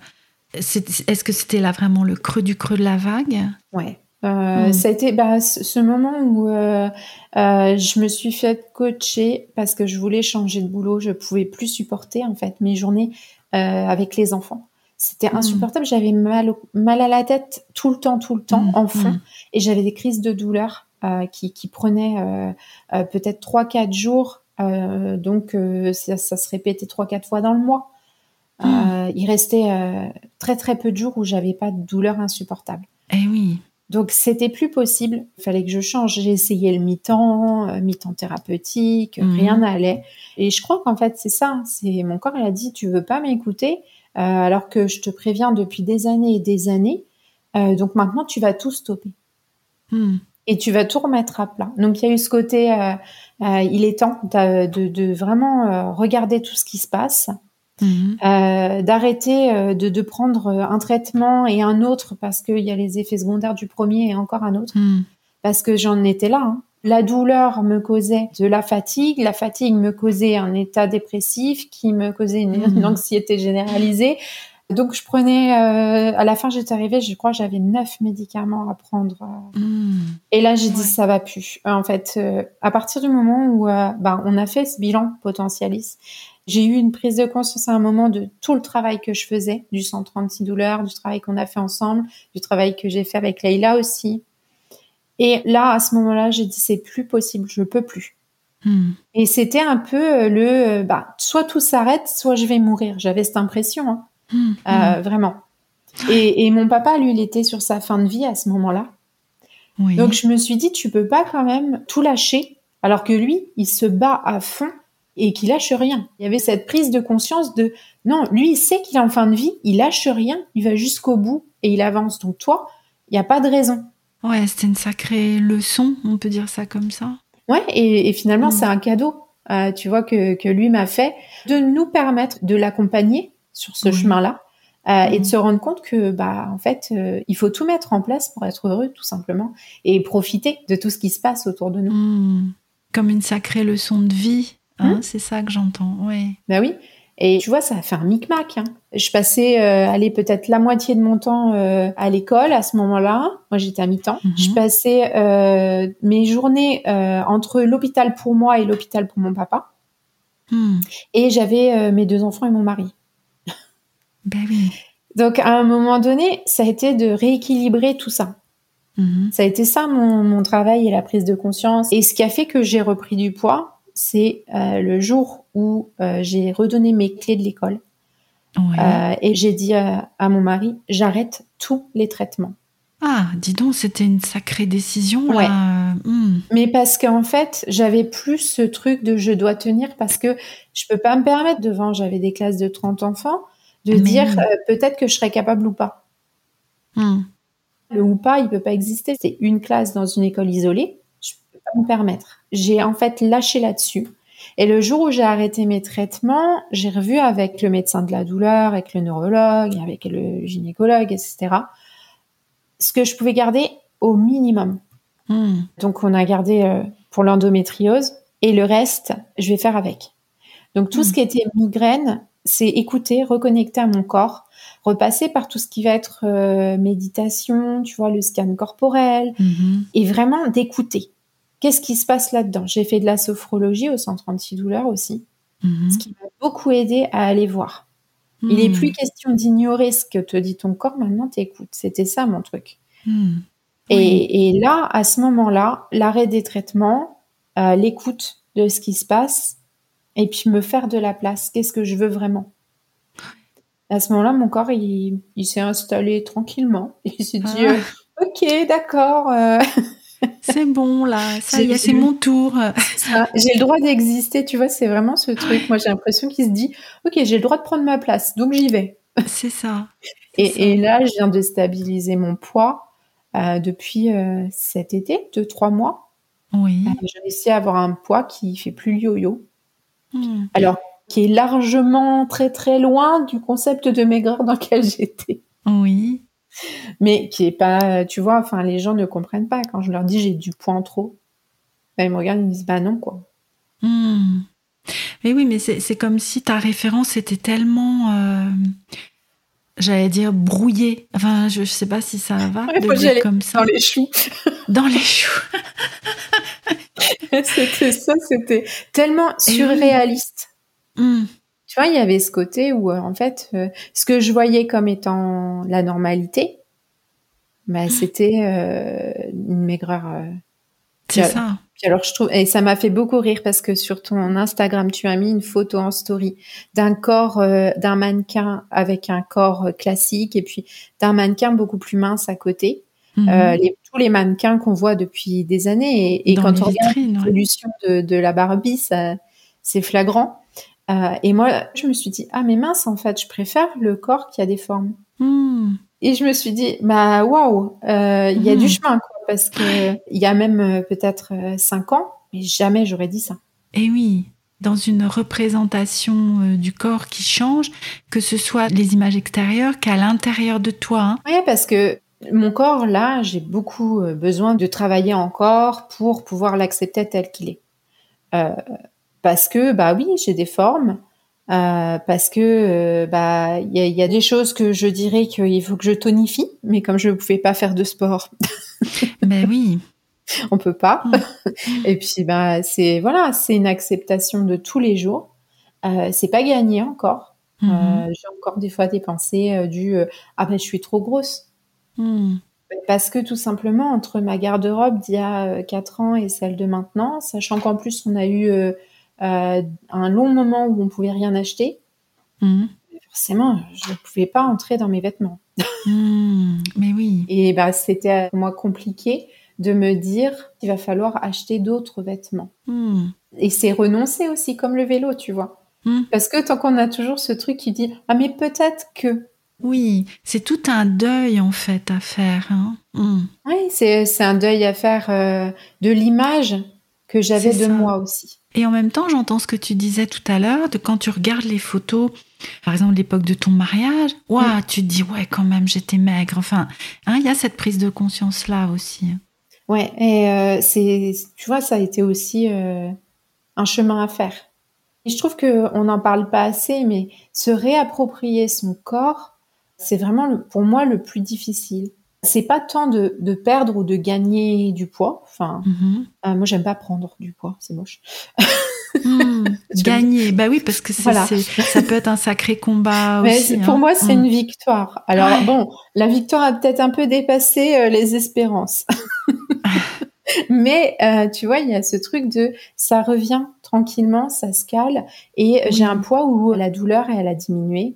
est-ce que c'était là vraiment le creux du creux de la vague? Ouais. Euh, hmm. Ça a été bah, ce moment où euh, euh, je me suis fait coacher parce que je voulais changer de boulot. Je pouvais plus supporter en fait mes journées avec les enfants. C'était hmm. insupportable. J'avais mal, mal à la tête tout le temps, tout le temps, hmm. en fond, et j'avais des crises de douleur qui, qui prenaient peut-être trois, quatre jours. donc ça, ça, se répétait trois, quatre fois dans le mois. il restait très très peu de jours où j'avais pas de douleur insupportable. Eh oui. Donc c'était plus possible. Il fallait que je change. J'ai essayé le mi-temps, euh, mi-temps thérapeutique, mhm. rien n'allait. Et je crois qu'en fait c'est ça. C'est mon corps il a dit tu veux pas m'écouter euh, alors que je te préviens depuis des années et des années. Euh, donc maintenant tu vas tout stopper. Hmm. Et tu vas tout remettre à plat. Donc il y a eu ce côté, il est temps de, de vraiment regarder tout ce qui se passe, Mhm. Euh, d'arrêter euh, de, de, prendre euh, un traitement et un autre parce qu'il y a les effets secondaires du premier et encore un autre. Mhm. Parce que j'en étais là. Hein. La douleur me causait de la fatigue, la fatigue me causait un état dépressif qui me causait une, mhm. anxiété généralisée. Donc je prenais, euh, à la fin j'étais arrivée, je crois j'avais neuf médicaments à prendre. Et là j'ai dit ça va plus. En fait, à partir du moment où ben, on a fait ce bilan potentialiste, j'ai eu une prise de conscience à un moment de tout le travail que je faisais, du centre anti-douleur, du travail qu'on a fait ensemble, du travail que j'ai fait avec Leïla aussi. Et là, à ce moment-là, j'ai dit c'est plus possible, je peux plus. Hmm. Et c'était un peu le, bah, soit tout s'arrête, soit je vais mourir. J'avais cette impression, hein. hmm. euh, vraiment. Et, et, mon papa, lui, il était sur sa fin de vie à ce moment-là. Oui. Donc je me suis dit, tu peux pas quand même tout lâcher, alors que lui, il se bat à fond et qu'il lâche rien. Il y avait cette prise de conscience de non, lui il sait qu'il est en fin de vie, il lâche rien, il va jusqu'au bout et il avance. Donc toi, il n'y a pas de raison. Ouais, c'était une sacrée leçon, on peut dire ça comme ça. Ouais, et, finalement mm. c'est un cadeau, euh, tu vois que, que lui m'a fait de nous permettre de l'accompagner sur ce chemin-là. Euh, et de mm. se rendre compte que bah en fait euh, il faut tout mettre en place pour être heureux tout simplement et profiter de tout ce qui se passe autour de nous. Mm. Comme une sacrée leçon de vie Hein, c'est ça que j'entends, oui. Bah oui. Et tu vois, ça a fait un micmac. Hein. Je passais, euh, allez, peut-être la moitié de mon temps euh, à l'école à ce moment-là. Moi, j'étais à mi-temps. Mhm. Je passais euh, mes journées entre l'hôpital pour moi et l'hôpital pour mon papa. Hmm. Et j'avais mes deux enfants et mon mari. Ben oui. Donc, à un moment donné, ça a été de rééquilibrer tout ça. Mhm. Ça a été ça mon, mon travail et la prise de conscience. Et ce qui a fait que j'ai repris du poids, c'est euh, le jour où euh, j'ai redonné mes clés de l'école. Euh, et j'ai dit à mon mari, j'arrête tous les traitements. Ah, dis donc, c'était une sacrée décision. Ouais. Hmm. Mais parce qu'en fait, j'avais plus ce truc de je dois tenir parce que je peux pas me permettre devant, j'avais des classes de 30 enfants, de dire peut-être que je serais capable ou pas. Hmm. Le ou pas, il peut pas exister. C'est une classe dans une école isolée. Je peux pas me permettre j'ai en fait lâché là-dessus. Et le jour où j'ai arrêté mes traitements, j'ai revu avec le médecin de la douleur, avec le neurologue, avec le gynécologue, etc. Ce que je pouvais garder au minimum. Hmm. Donc on a gardé euh, pour l'endométriose et le reste, je vais faire avec. Donc tout ce hmm. qui était migraine, c'est écouter, reconnecter à mon corps, repasser par tout ce qui va être euh, méditation, tu vois, le scan corporel, hmm. et vraiment d'écouter. Qu'est-ce qui se passe là-dedans? J'ai fait de la sophrologie au centre antidouleur aussi, mhm. ce qui m'a beaucoup aidé à aller voir. Il n'est mhm. plus question d'ignorer ce que te dit ton corps, maintenant t'écoutes. C'était ça mon truc. Mhm. Et, là, à ce moment-là, l'arrêt des traitements, euh, l'écoute de ce qui se passe, et puis me faire de la place. Qu'est-ce que je veux vraiment? À ce moment-là, mon corps, il, s'est installé tranquillement. Il s'est dit, ah. euh, ok, d'accord. Euh, c'est bon là, ça y est, c'est mon tour. J'ai le droit d'exister, tu vois, c'est vraiment ce truc. Moi, j'ai l'impression qu'il se dit, ok, j'ai le droit de prendre ma place, donc j'y vais. C'est ça. Et, là, je viens de stabiliser mon poids euh, depuis euh, cet été, deux trois mois. Oui. Euh, j'ai réussi à avoir un poids qui fait plus yo-yo. Hmm. Alors, qui est largement très très loin du concept de maigreur dans lequel j'étais. Oui mais qui est pas, tu vois, enfin, les gens ne comprennent pas. Quand je leur dis j'ai du poids en trop, ben, ils me regardent, ils me disent bah non, quoi. Hmm. Mais oui, mais c'est comme si ta référence était tellement, euh, j'allais dire, brouillée. Enfin, je, sais pas si ça va de dire comme ça. Dans les choux. Dans les choux. c'était ça, c'était tellement surréaliste. Hmm. Tu vois, il y avait ce côté où, euh, en fait, euh, ce que je voyais comme étant la normalité, bah, c'était euh, une maigreur. c'est ça. Puis alors, je trouve, et ça m'a fait beaucoup rire parce que sur ton Instagram, tu as mis une photo en story d'un corps, d'un mannequin avec un corps classique et puis d'un mannequin beaucoup plus mince à côté. Mhm. tous les mannequins qu'on voit depuis des années et, quand on regarde l'évolution de, de la Barbie, c'est flagrant. Euh, et moi, je me suis dit, ah mais mince, en fait, je préfère le corps qui a des formes. Hmm. Et je me suis dit, bah waouh, euh, il y a du hmm. chemin, quoi, parce que il y a même euh, peut-être cinq ans, mais jamais j'aurais dit ça. Et oui, dans une représentation du corps qui change, que ce soit les images extérieures qu'à l'intérieur de toi. Hein. Oui, parce que mon corps, là, j'ai beaucoup besoin de travailler encore pour pouvoir l'accepter tel qu'il est. Euh, parce que bah oui, j'ai des formes, euh, parce que euh, bah il y a, des choses que je dirais qu'il faut que je tonifie, mais comme je ne pouvais pas faire de sport, ben oui, on peut pas. Mm. Et puis bah c'est voilà, c'est une acceptation de tous les jours. Euh, c'est pas gagné encore. Mm-hmm. j'ai encore des fois des pensées du ah ben je suis trop grosse. Mm. Parce que tout simplement, entre ma garde-robe d'il y a 4 ans et celle de maintenant, sachant qu'en plus on a eu un long moment où on pouvait rien acheter, mmh. forcément, je ne pouvais pas entrer dans mes vêtements. Mmh. mais oui. Et bah, c'était pour moi compliqué de me dire qu'il va falloir acheter d'autres vêtements. Hmm. Et c'est renoncer aussi, comme le vélo, tu vois. Parce que tant qu'on a toujours ce truc qui dit Ah, mais peut-être que. Oui, c'est tout un deuil en fait à faire. Hein. Oui, c'est un deuil à faire euh, de l'image que j'avais de moi aussi. Et en même temps, j'entends ce que tu disais tout à l'heure, de quand tu regardes les photos, par exemple l'époque de ton mariage, ouah, tu te dis ouais quand même j'étais maigre. Enfin, hein, il y a cette prise de conscience là aussi. Ouais, et euh, c'est, tu vois, ça a été aussi euh, un chemin à faire. Et je trouve que on n'en parle pas assez, mais se réapproprier son corps, c'est vraiment pour moi le plus difficile. C'est pas tant de, de, perdre ou de gagner du poids. Enfin, mm-hmm. euh, moi j'aime pas prendre du poids, c'est moche. Hmm, gagner, bah oui, parce que ça peut être un sacré combat Mais aussi. Pour hein. moi, c'est une hmm. victoire. Alors bon, la victoire a peut-être un peu dépassé les espérances. Mais euh, tu vois, il y a ce truc de ça revient tranquillement, ça se cale et j'ai un poids où la douleur elle a diminué.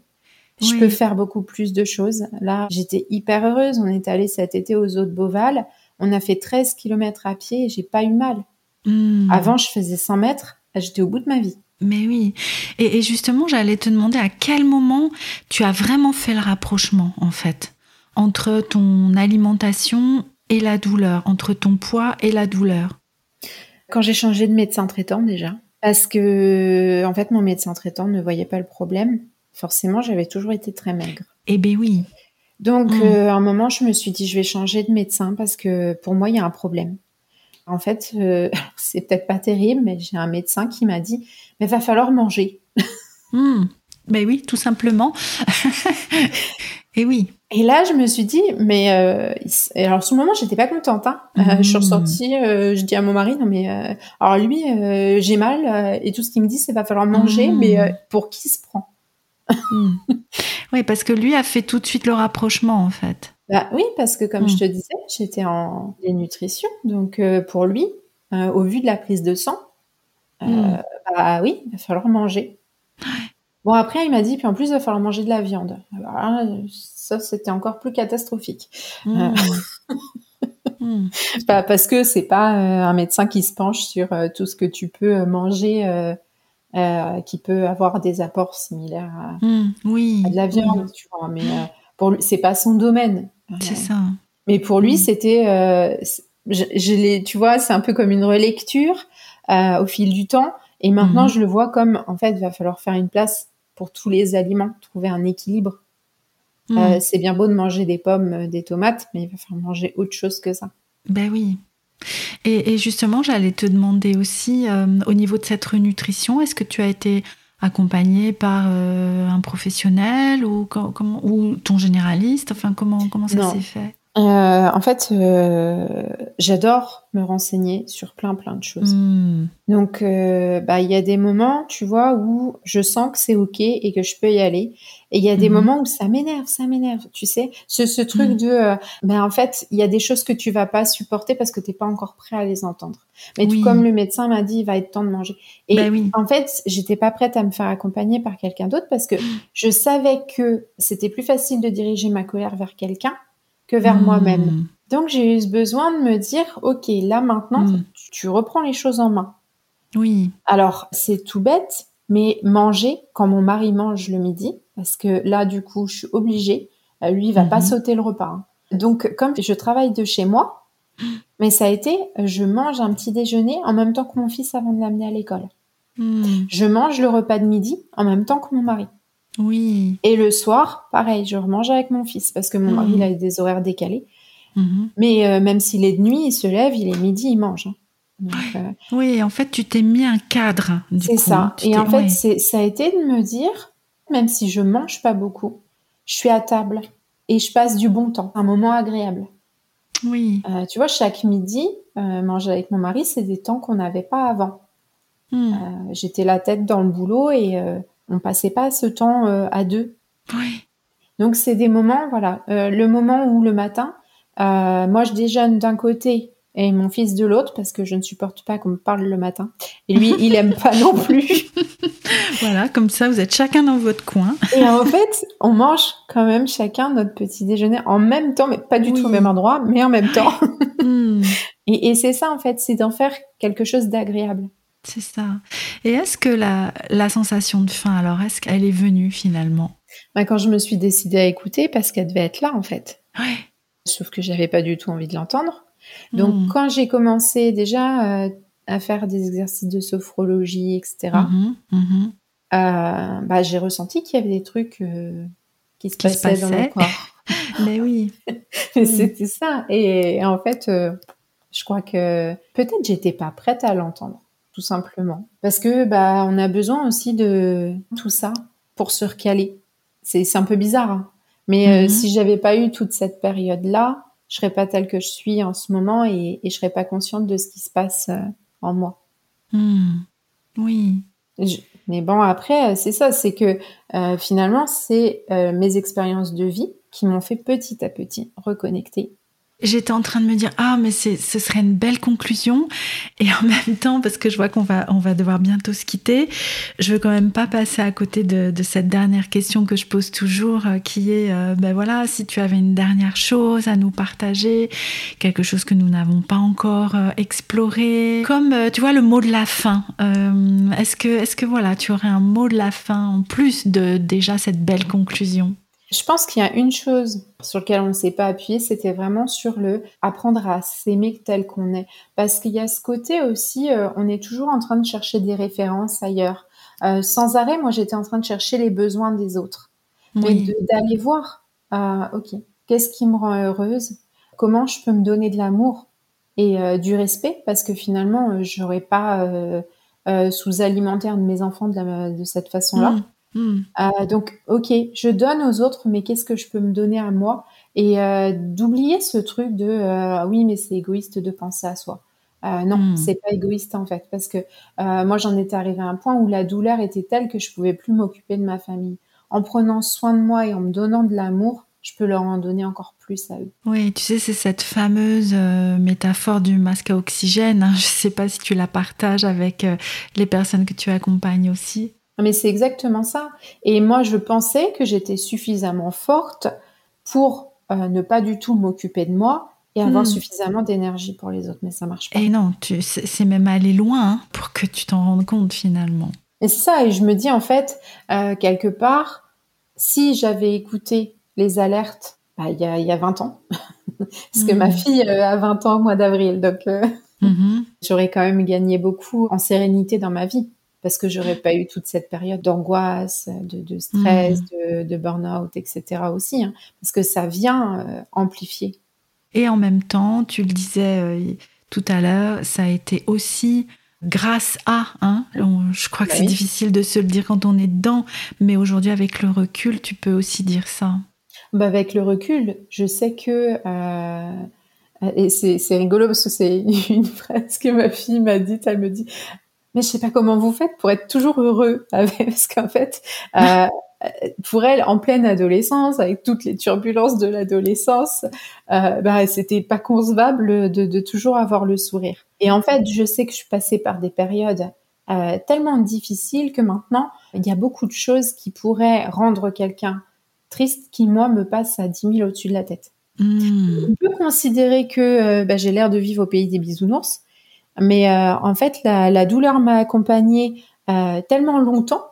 Je peux faire beaucoup plus de choses. Là, j'étais hyper heureuse. On est allé cet été aux eaux de Beauval. On a fait 13 km à pied et j'ai pas eu mal. Hmm. Avant, je faisais 100 mètres. J'étais au bout de ma vie. Mais oui. Et, et justement, j'allais te demander à quel moment tu as vraiment fait le rapprochement, en fait, entre ton alimentation et la douleur, entre ton poids et la douleur? Quand j'ai changé de médecin traitant déjà, parce que en fait mon médecin traitant ne voyait pas le problème. Forcément, j'avais toujours été très maigre. Eh ben oui. Donc mmh. euh, à un moment, je me suis dit je vais changer de médecin parce que pour moi il y a un problème. En fait, euh, c'est peut-être pas terrible, mais j'ai un médecin qui m'a dit mais va falloir manger. Mmh. Ben oui, tout simplement. Et oui. Et là, je me suis dit, mais euh, alors, sur le moment, j'étais pas contente. Hein. Euh, je suis mmh. ressortie, euh, je dis à mon mari, non mais, alors lui, j'ai mal et tout ce qu'il me dit, c'est va falloir manger, mmh. mais pour qui se prend? mmh. Oui, parce que lui a fait tout de suite le rapprochement, en fait. Bah oui, parce que comme je te disais, j'étais en dénutrition, donc pour lui, au vu de la prise de sang, bah oui, il va falloir manger. Bon, après, il m'a dit, puis en plus, il va falloir manger de la viande. ça, c'était encore plus catastrophique. Mmh. Mmh. parce que c'est pas euh, un médecin qui se penche sur euh, tout ce que tu peux euh, qui peut avoir des apports similaires à, mmh. oui. de la viande, tu vois. Mais pour lui, c'est pas son domaine. C'est ça. Mais pour lui, c'était, je, tu vois, c'est un peu comme une relecture au fil du temps. Et maintenant, je le vois comme, en fait, il va falloir faire une place pour tous les aliments, trouver un équilibre. Euh, c'est bien beau de manger des pommes, euh, des tomates, mais il va falloir manger autre chose que ça. Ben oui. Et, justement, j'allais te demander aussi, euh, au niveau de cette nutrition, est-ce que tu as été accompagnée par un professionnel ou, ou ton généraliste? Enfin, comment, comment ça s'est fait? Euh, en fait, euh, j'adore me renseigner sur plein plein de choses. Hmm. Donc, euh, bah, il y a des moments, tu vois, où je sens que c'est ok et que je peux y aller. Et il y a des hmm. moments où ça m'énerve, ça m'énerve. Tu sais, ce, ce truc hmm. de, ben en fait, il y a des choses que tu vas pas supporter parce que t'es pas encore prêt à les entendre. Mais tout comme le médecin m'a dit, il va être temps de manger. Et bah en fait, j'étais pas prête à me faire accompagner par quelqu'un d'autre parce que je savais que c'était plus facile de diriger ma colère vers quelqu'un que vers hmm. moi-même. Donc j'ai eu besoin de me dire, ok, là maintenant, hmm. tu, reprends les choses en main. Oui. Alors c'est tout bête, mais manger quand mon mari mange le midi, parce que là du coup je suis obligée, euh, lui il va pas hmm. sauter le repas. Hein. Donc comme je travaille de chez moi, mais ça a été, je mange un petit déjeuner en même temps que mon fils avant de l'amener à l'école. Je mange le repas de midi en même temps que mon mari. Oui. Et le soir, pareil, je remange avec mon fils parce que mon mari il a des horaires décalés. Mhm. Mais euh, même s'il est de nuit, il se lève, il est midi, il mange. Hein. Euh, oui, en fait, tu t'es mis un cadre. C'est ça. Et en fait, ça a été de me dire, même si je mange pas beaucoup, je suis à table et je passe du bon temps, un moment agréable. Oui. Euh, tu vois, chaque midi, manger avec mon mari, c'est des temps qu'on n'avait pas avant. Hmm. J'étais la tête dans le boulot et on passait pas ce temps euh, à deux. Oui. Donc c'est des moments, voilà, euh, le moment où le matin, moi, je déjeune d'un côté et mon fils de l'autre parce que je ne supporte pas qu'on me parle le matin. Et lui, il aime pas non plus. voilà, comme ça, vous êtes chacun dans votre coin. et en fait, on mange quand même chacun notre petit déjeuner en même temps, mais pas du tout au même endroit, mais en même temps. Hmm. Et, et c'est ça, en fait, c'est d'en faire quelque chose d'agréable. C'est ça. Et est-ce que la, la, sensation de faim, alors, est-ce qu'elle est venue finalement? Bah, Quand je me suis décidée à écouter, parce qu'elle devait être là, en fait. Ouais. Sauf que j'avais pas du tout envie de l'entendre. Donc, hmm. quand j'ai commencé déjà euh, à faire des exercices de sophrologie, etc., mhm, mhm. euh, bah, j'ai ressenti qu'il y avait des trucs euh, qui se passaient dans mon corps. Mais oui. Hmm. C'était ça. Et, en fait, je crois que peut-être j'étais pas prête à l'entendre, tout simplement. Parce que bah, on a besoin aussi de tout ça pour se recaler. C'est un peu bizarre. Hein. Mais mhm. si j'avais pas eu toute cette période-là, je serais pas telle que je suis en ce moment et, et je serais pas consciente de ce qui se passe euh, en moi. Hmm. Oui. mais bon, après, c'est ça, c'est que euh, finalement, c'est euh, mes expériences de vie qui m'ont fait petit à petit reconnecter J'étais en train de me dire ah mais ce serait une belle conclusion. Et en même temps parce que je vois qu'on va on va devoir bientôt se quitter je veux quand même pas passer à côté de, de cette dernière question que je pose toujours euh, qui est euh, ben voilà si tu avais une dernière chose à nous partager quelque chose que nous n'avons pas encore euh, exploré. Comme tu vois le mot de la fin est-ce que est-ce que voilà tu aurais un mot de la fin en plus de déjà cette belle conclusion? Je pense qu'il y a une chose sur laquelle on ne s'est pas appuyé, c'était vraiment sur le apprendre à s'aimer tel qu'on est. Parce qu'il y a ce côté aussi, euh, on est toujours en train de chercher des références ailleurs. Euh, sans arrêt, moi j'étais en train de chercher les besoins des autres. Mais d'aller voir, euh, ok, qu'est-ce qui me rend heureuse? Comment je peux me donner de l'amour et du respect? Parce que finalement, je n'aurais pas sous-alimentaire de mes enfants de, cette façon-là. Mm. Hmm. Euh, donc, ok, je donne aux autres, mais qu'est-ce que je peux me donner à moi? Et euh, d'oublier ce truc de euh, oui, mais c'est égoïste de penser à soi. non, hmm. c'est pas égoïste en fait, parce que moi j'en étais arrivée à un point où la douleur était telle que je pouvais plus m'occuper de ma famille. En prenant soin de moi et en me donnant de l'amour, je peux leur en donner encore plus à eux. Oui, tu sais, c'est cette fameuse métaphore du masque à oxygène. Hein. Je ne sais pas si tu la partages avec les personnes que tu accompagnes aussi. Mais c'est exactement ça. Et moi, je pensais que j'étais suffisamment forte pour euh, ne pas du tout m'occuper de moi et avoir hmm. suffisamment d'énergie pour les autres. Mais ça marche pas. Et non, c'est même aller loin hein, pour que tu t'en rendes compte finalement. Et c'est ça. Et je me dis en fait, euh, quelque part, si j'avais écouté les alertes bah, il y, a, y, a, 20 ans, parce que ma hmm. fille euh, a 20 ans au mois d'avril, donc mm-hmm. j'aurais quand même gagné beaucoup en sérénité dans ma vie parce que j'aurais pas eu toute cette période d'angoisse, de, stress, mmh. de, burn-out, etc. aussi, hein, parce que ça vient euh, amplifier. Et en même temps, tu le disais euh, tout à l'heure, ça a été aussi grâce à, hein, je crois que bah c'est difficile de se le dire quand on est dedans, mais aujourd'hui avec le recul, tu peux aussi dire ça. Bah avec le recul, je sais que euh, et c'est rigolo parce que c'est une phrase que ma fille m'a dite. Elle me dit mais je sais pas comment vous faites pour être toujours heureux parce qu'en fait euh, pour elle en pleine adolescence avec toutes les turbulences de l'adolescence euh, bah c'était pas concevable de, de, toujours avoir le sourire et en fait je sais que je suis passée par des périodes euh, tellement difficiles que maintenant il y a beaucoup de choses qui pourraient rendre quelqu'un triste qui moi me passe à 10 000 au-dessus de la tête mmh. on peut considérer que euh, bah, j'ai l'air de vivre au pays des bisounours mais euh, en fait, la, douleur m'a accompagnée euh, tellement longtemps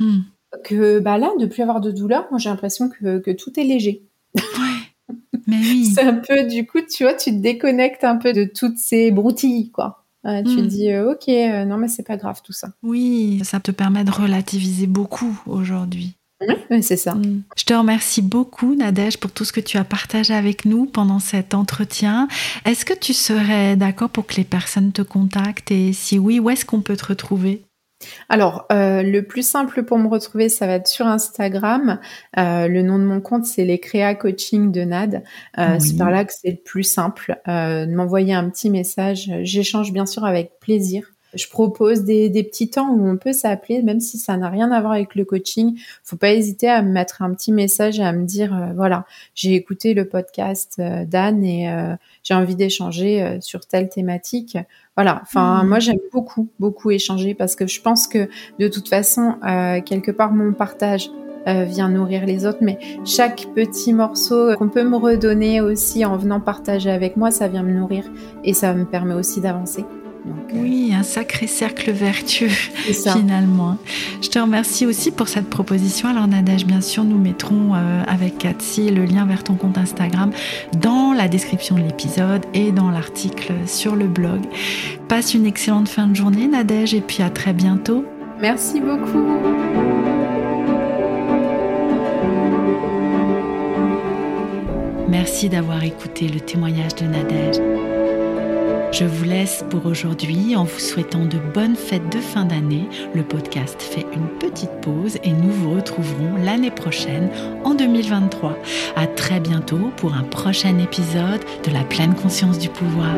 hmm. que bah là, de plus avoir de douleur, moi j'ai l'impression que, que, tout est léger. Ouais. Mais oui. c'est un peu, du coup, tu vois, tu te déconnectes un peu de toutes ces broutilles, quoi. tu te hmm. dis, euh, ok, non, mais c'est pas grave tout ça. Oui, ça te permet de relativiser beaucoup aujourd'hui. Oui, c'est ça. Mm. Je te remercie beaucoup, Nadège, pour tout ce que tu as partagé avec nous pendant cet entretien. Est-ce que tu serais d'accord pour que les personnes te contactent et si oui, où est-ce qu'on peut te retrouver? Alors, euh, le plus simple pour me retrouver, ça va être sur Instagram. Euh, le nom de mon compte, c'est les Créa Coaching de Nad. Euh, c'est par là que c'est le plus simple. de m'envoyer un petit message. J'échange bien sûr avec plaisir. Je propose des, des petits temps où on peut s'appeler, même si ça n'a rien à voir avec le coaching. Faut pas hésiter à me mettre un petit message et à me dire, euh, voilà, j'ai écouté le podcast euh, d'Anne et euh, j'ai envie d'échanger sur telle thématique. Voilà. Enfin, mmh. moi, j'aime beaucoup, beaucoup échanger parce que je pense que de toute façon, quelque part, mon partage vient nourrir les autres, mais chaque petit morceau qu'on peut me redonner aussi en venant partager avec moi, ça vient me nourrir et ça me permet aussi d'avancer. Euh, oui, un sacré cercle vertueux finalement. Je te remercie aussi pour cette proposition. Alors Nadège, bien sûr, nous mettrons euh, avec Cathy le lien vers ton compte Instagram dans la description de l'épisode et dans l'article sur le blog. Passe une excellente fin de journée Nadège et puis à très bientôt. Merci beaucoup. Merci d'avoir écouté le témoignage de Nadège. Je vous laisse pour aujourd'hui en vous souhaitant de bonnes fêtes de fin d'année. Le podcast fait une petite pause et nous vous retrouverons l'année prochaine en 2023. À très bientôt pour un prochain épisode de la pleine conscience du pouvoir.